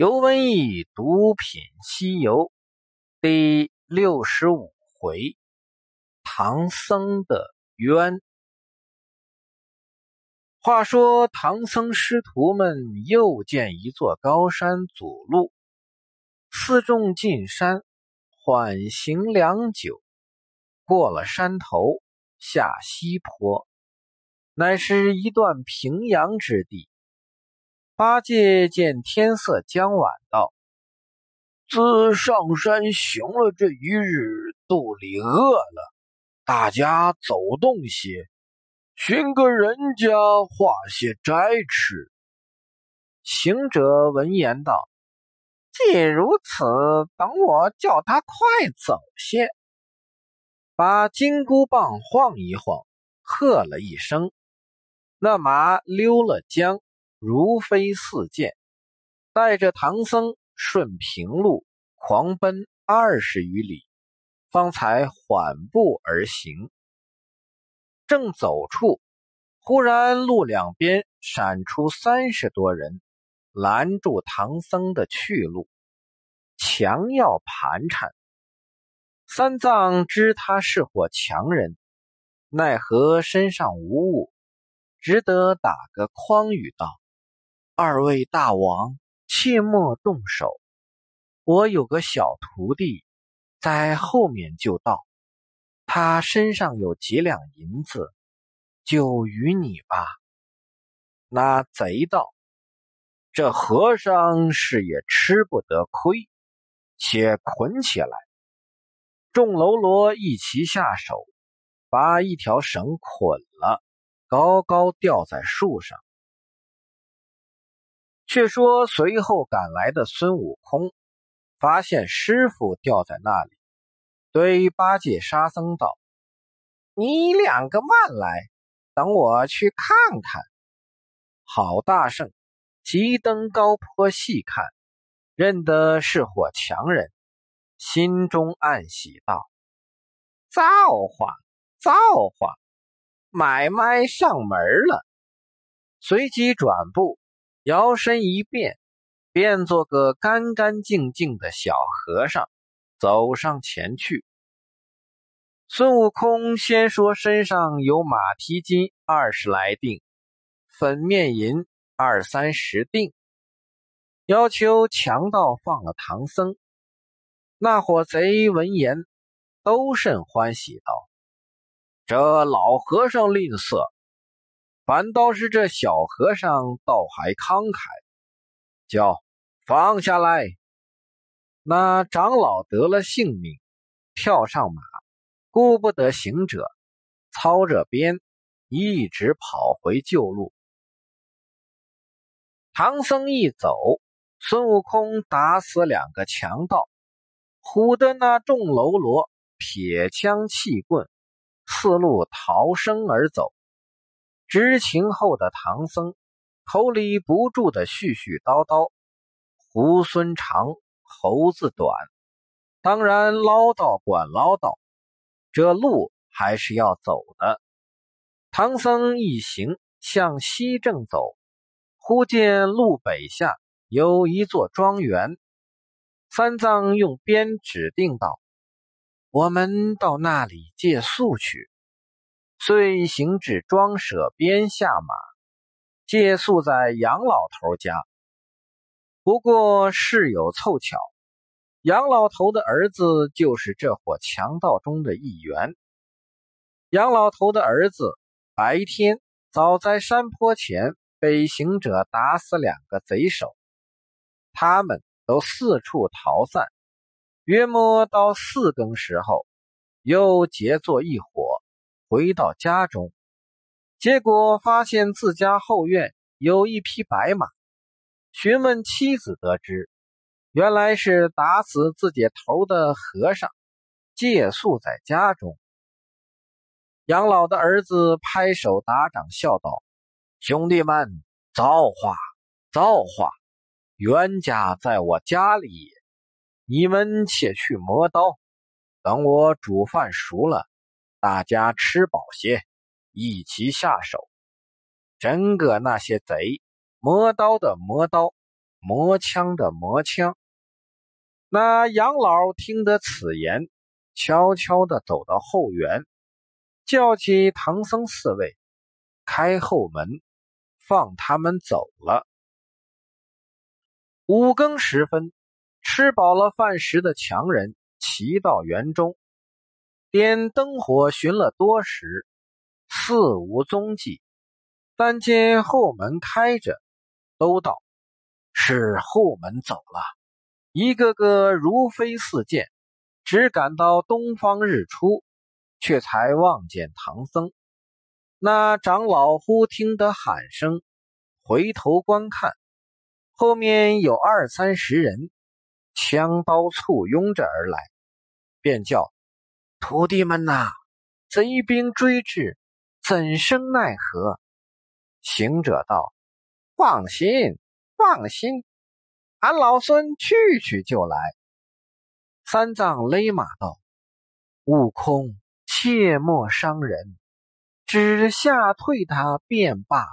尤文义毒品西游第六十五回：唐僧的冤。话说，唐僧师徒们又见一座高山阻路，四众进山，缓行良久。过了山头，下西坡，乃是一段平阳之地。八戒见天色将晚，道：“自上山行了这一日，肚里饿了，大家走动些，寻个人家化些斋吃。”行者闻言道：“既如此，等我叫他快走些。”把金箍棒晃一晃，喝了一声，那马溜了缰。如飞似箭，带着唐僧顺平路狂奔二十余里，方才缓步而行。正走处，忽然路两边闪出三十多人，拦住唐僧的去路，强要盘缠。三藏知他是伙强人，奈何身上无物，只得打个诳语道。二位大王，切莫动手。我有个小徒弟，在后面就到。他身上有几两银子，就与你吧。那贼道：“这和尚是也吃不得亏，且捆起来。”众喽啰一齐下手，把一条绳捆了，高高吊在树上。却说随后赶来的孙悟空，发现师傅吊在那里，对八戒、沙僧道：“你两个慢来，等我去看看。”好大圣，急登高坡细看，认得是伙强人，心中暗喜道：“造化，造化，买卖上门了。”随即转步。摇身一变，变做个干干净净的小和尚，走上前去。孙悟空先说身上有马蹄金二十来锭，粉面银二三十锭，要求强盗放了唐僧。那伙贼闻言，都甚欢喜，道：“这老和尚吝啬。”反倒是这小和尚倒还慷慨，叫放下来。那长老得了性命，跳上马，顾不得行者，操着鞭，一直跑回旧路。唐僧一走，孙悟空打死两个强盗，唬得那众喽啰撇枪弃棍，四路逃生而走。知情后的唐僧口里不住的絮絮叨叨，猢狲长，猴子短，当然唠叨管唠叨，这路还是要走的。唐僧一行向西正走，忽见路北下有一座庄园，三藏用鞭指定道：“我们到那里借宿去。”遂行至庄舍边下马，借宿在杨老头家。不过事有凑巧，杨老头的儿子就是这伙强盗中的一员。杨老头的儿子白天早在山坡前被行者打死两个贼首，他们都四处逃散。约莫到四更时候，又结作一伙。回到家中，结果发现自家后院有一匹白马。询问妻子，得知原来是打死自己头的和尚借宿在家中。杨老的儿子拍手打掌，笑道：“兄弟们，造化，造化！冤家在我家里，你们且去磨刀，等我煮饭熟了。”大家吃饱些，一齐下手。真个那些贼，磨刀的磨刀，磨枪的磨枪。那杨老听得此言，悄悄地走到后园，叫起唐僧四位，开后门，放他们走了。五更时分，吃饱了饭食的强人齐到园中，点灯火寻了多时，似无踪迹。但见后门开着，都道是后门走了。一个个如飞似箭，只赶到东方日出，却才望见唐僧。那长老忽听得喊声，回头观看，后面有二三十人，枪刀簇拥着而来，便叫徒弟们呐，贼兵追至，怎生奈何？行者道：“放心，放心。”俺老孙去去就来。三藏勒马道：“悟空，切莫伤人，只吓退他便罢。”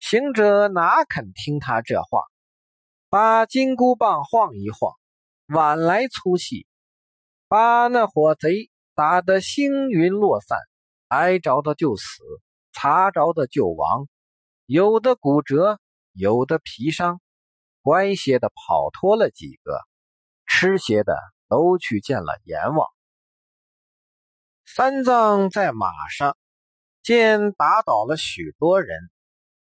行者哪肯听他这话，把金箍棒晃一晃，碗来粗细，把那伙贼打得星云落散，挨着的就死，擦着的就亡，有的骨折，有的皮伤。乖些的跑脱了几个，吃些的都去见了阎王。三藏在马上见打倒了许多人，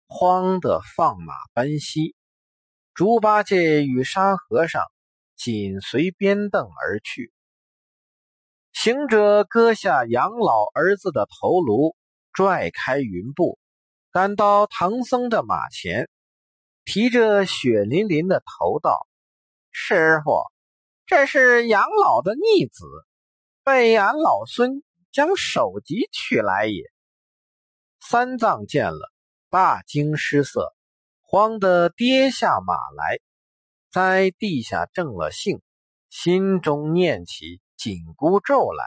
慌得放马奔西。猪八戒与沙和尚紧随鞭凳而去。行者割下杨老儿子的头颅，拽开云布，赶到唐僧的马前。提着血淋淋的头道：“师傅，这是杨老的逆子，被俺老孙将首级取来也。”三藏见了，大惊失色，慌得跌下马来，在地下正了性，心中念起紧箍咒来，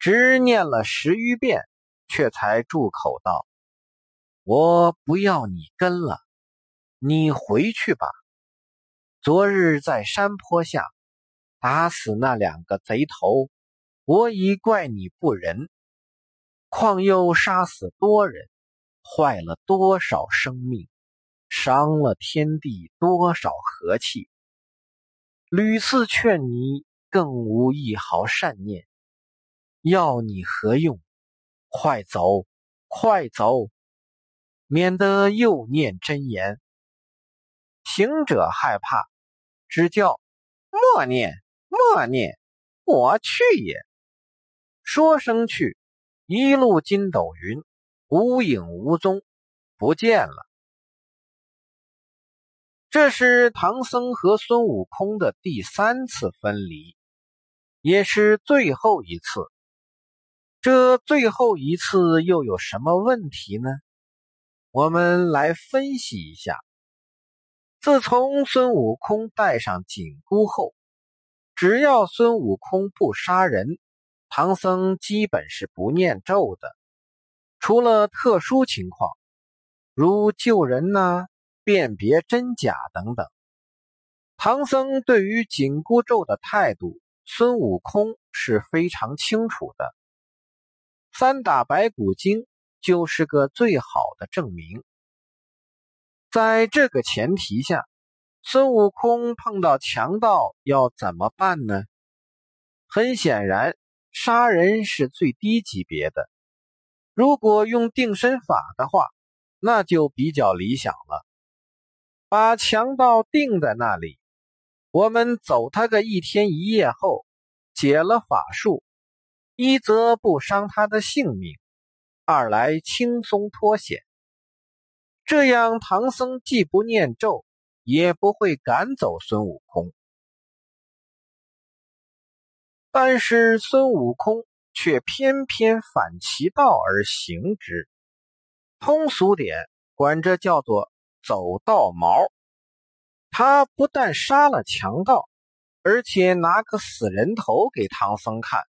只念了十余遍，却才住口道：“我不要你跟了。”你回去吧。昨日在山坡下打死那两个贼头，我已怪你不仁，况又杀死多人，坏了多少生命，伤了天地多少和气。屡次劝你，更无一毫善念，要你何用？快走，快走，免得又念真言。行者害怕，只叫默念默念，我去也。说声去，一路筋斗云，无影无踪，不见了。这是唐僧和孙悟空的第三次分离，也是最后一次。这最后一次又有什么问题呢？我们来分析一下。自从孙悟空戴上紧箍后，只要孙悟空不杀人，唐僧基本是不念咒的。除了特殊情况，如救人呐、辨别真假等等，唐僧对于紧箍咒的态度，孙悟空是非常清楚的。三打白骨精就是个最好的证明。在这个前提下，孙悟空碰到强盗要怎么办呢？很显然，杀人是最低级别的。如果用定身法的话，那就比较理想了。把强盗定在那里，我们走他个一天一夜后，解了法术，一则不伤他的性命，二来轻松脱险。这样，唐僧既不念咒，也不会赶走孙悟空。但是孙悟空却偏偏反其道而行之，通俗点管这叫做走道毛。他不但杀了强盗，而且拿个死人头给唐僧看。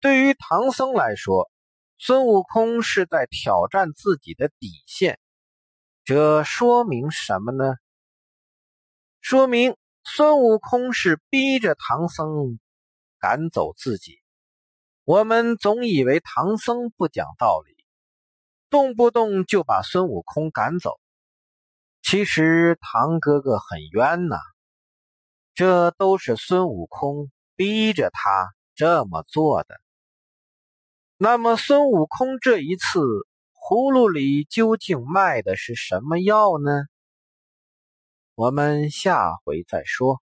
对于唐僧来说，孙悟空是在挑战自己的底线。这说明什么呢？说明孙悟空是逼着唐僧赶走自己。我们总以为唐僧不讲道理，动不动就把孙悟空赶走。其实唐哥哥很冤呐，这都是孙悟空逼着他这么做的。那么孙悟空这一次葫芦里究竟卖的是什么药呢？我们下回再说。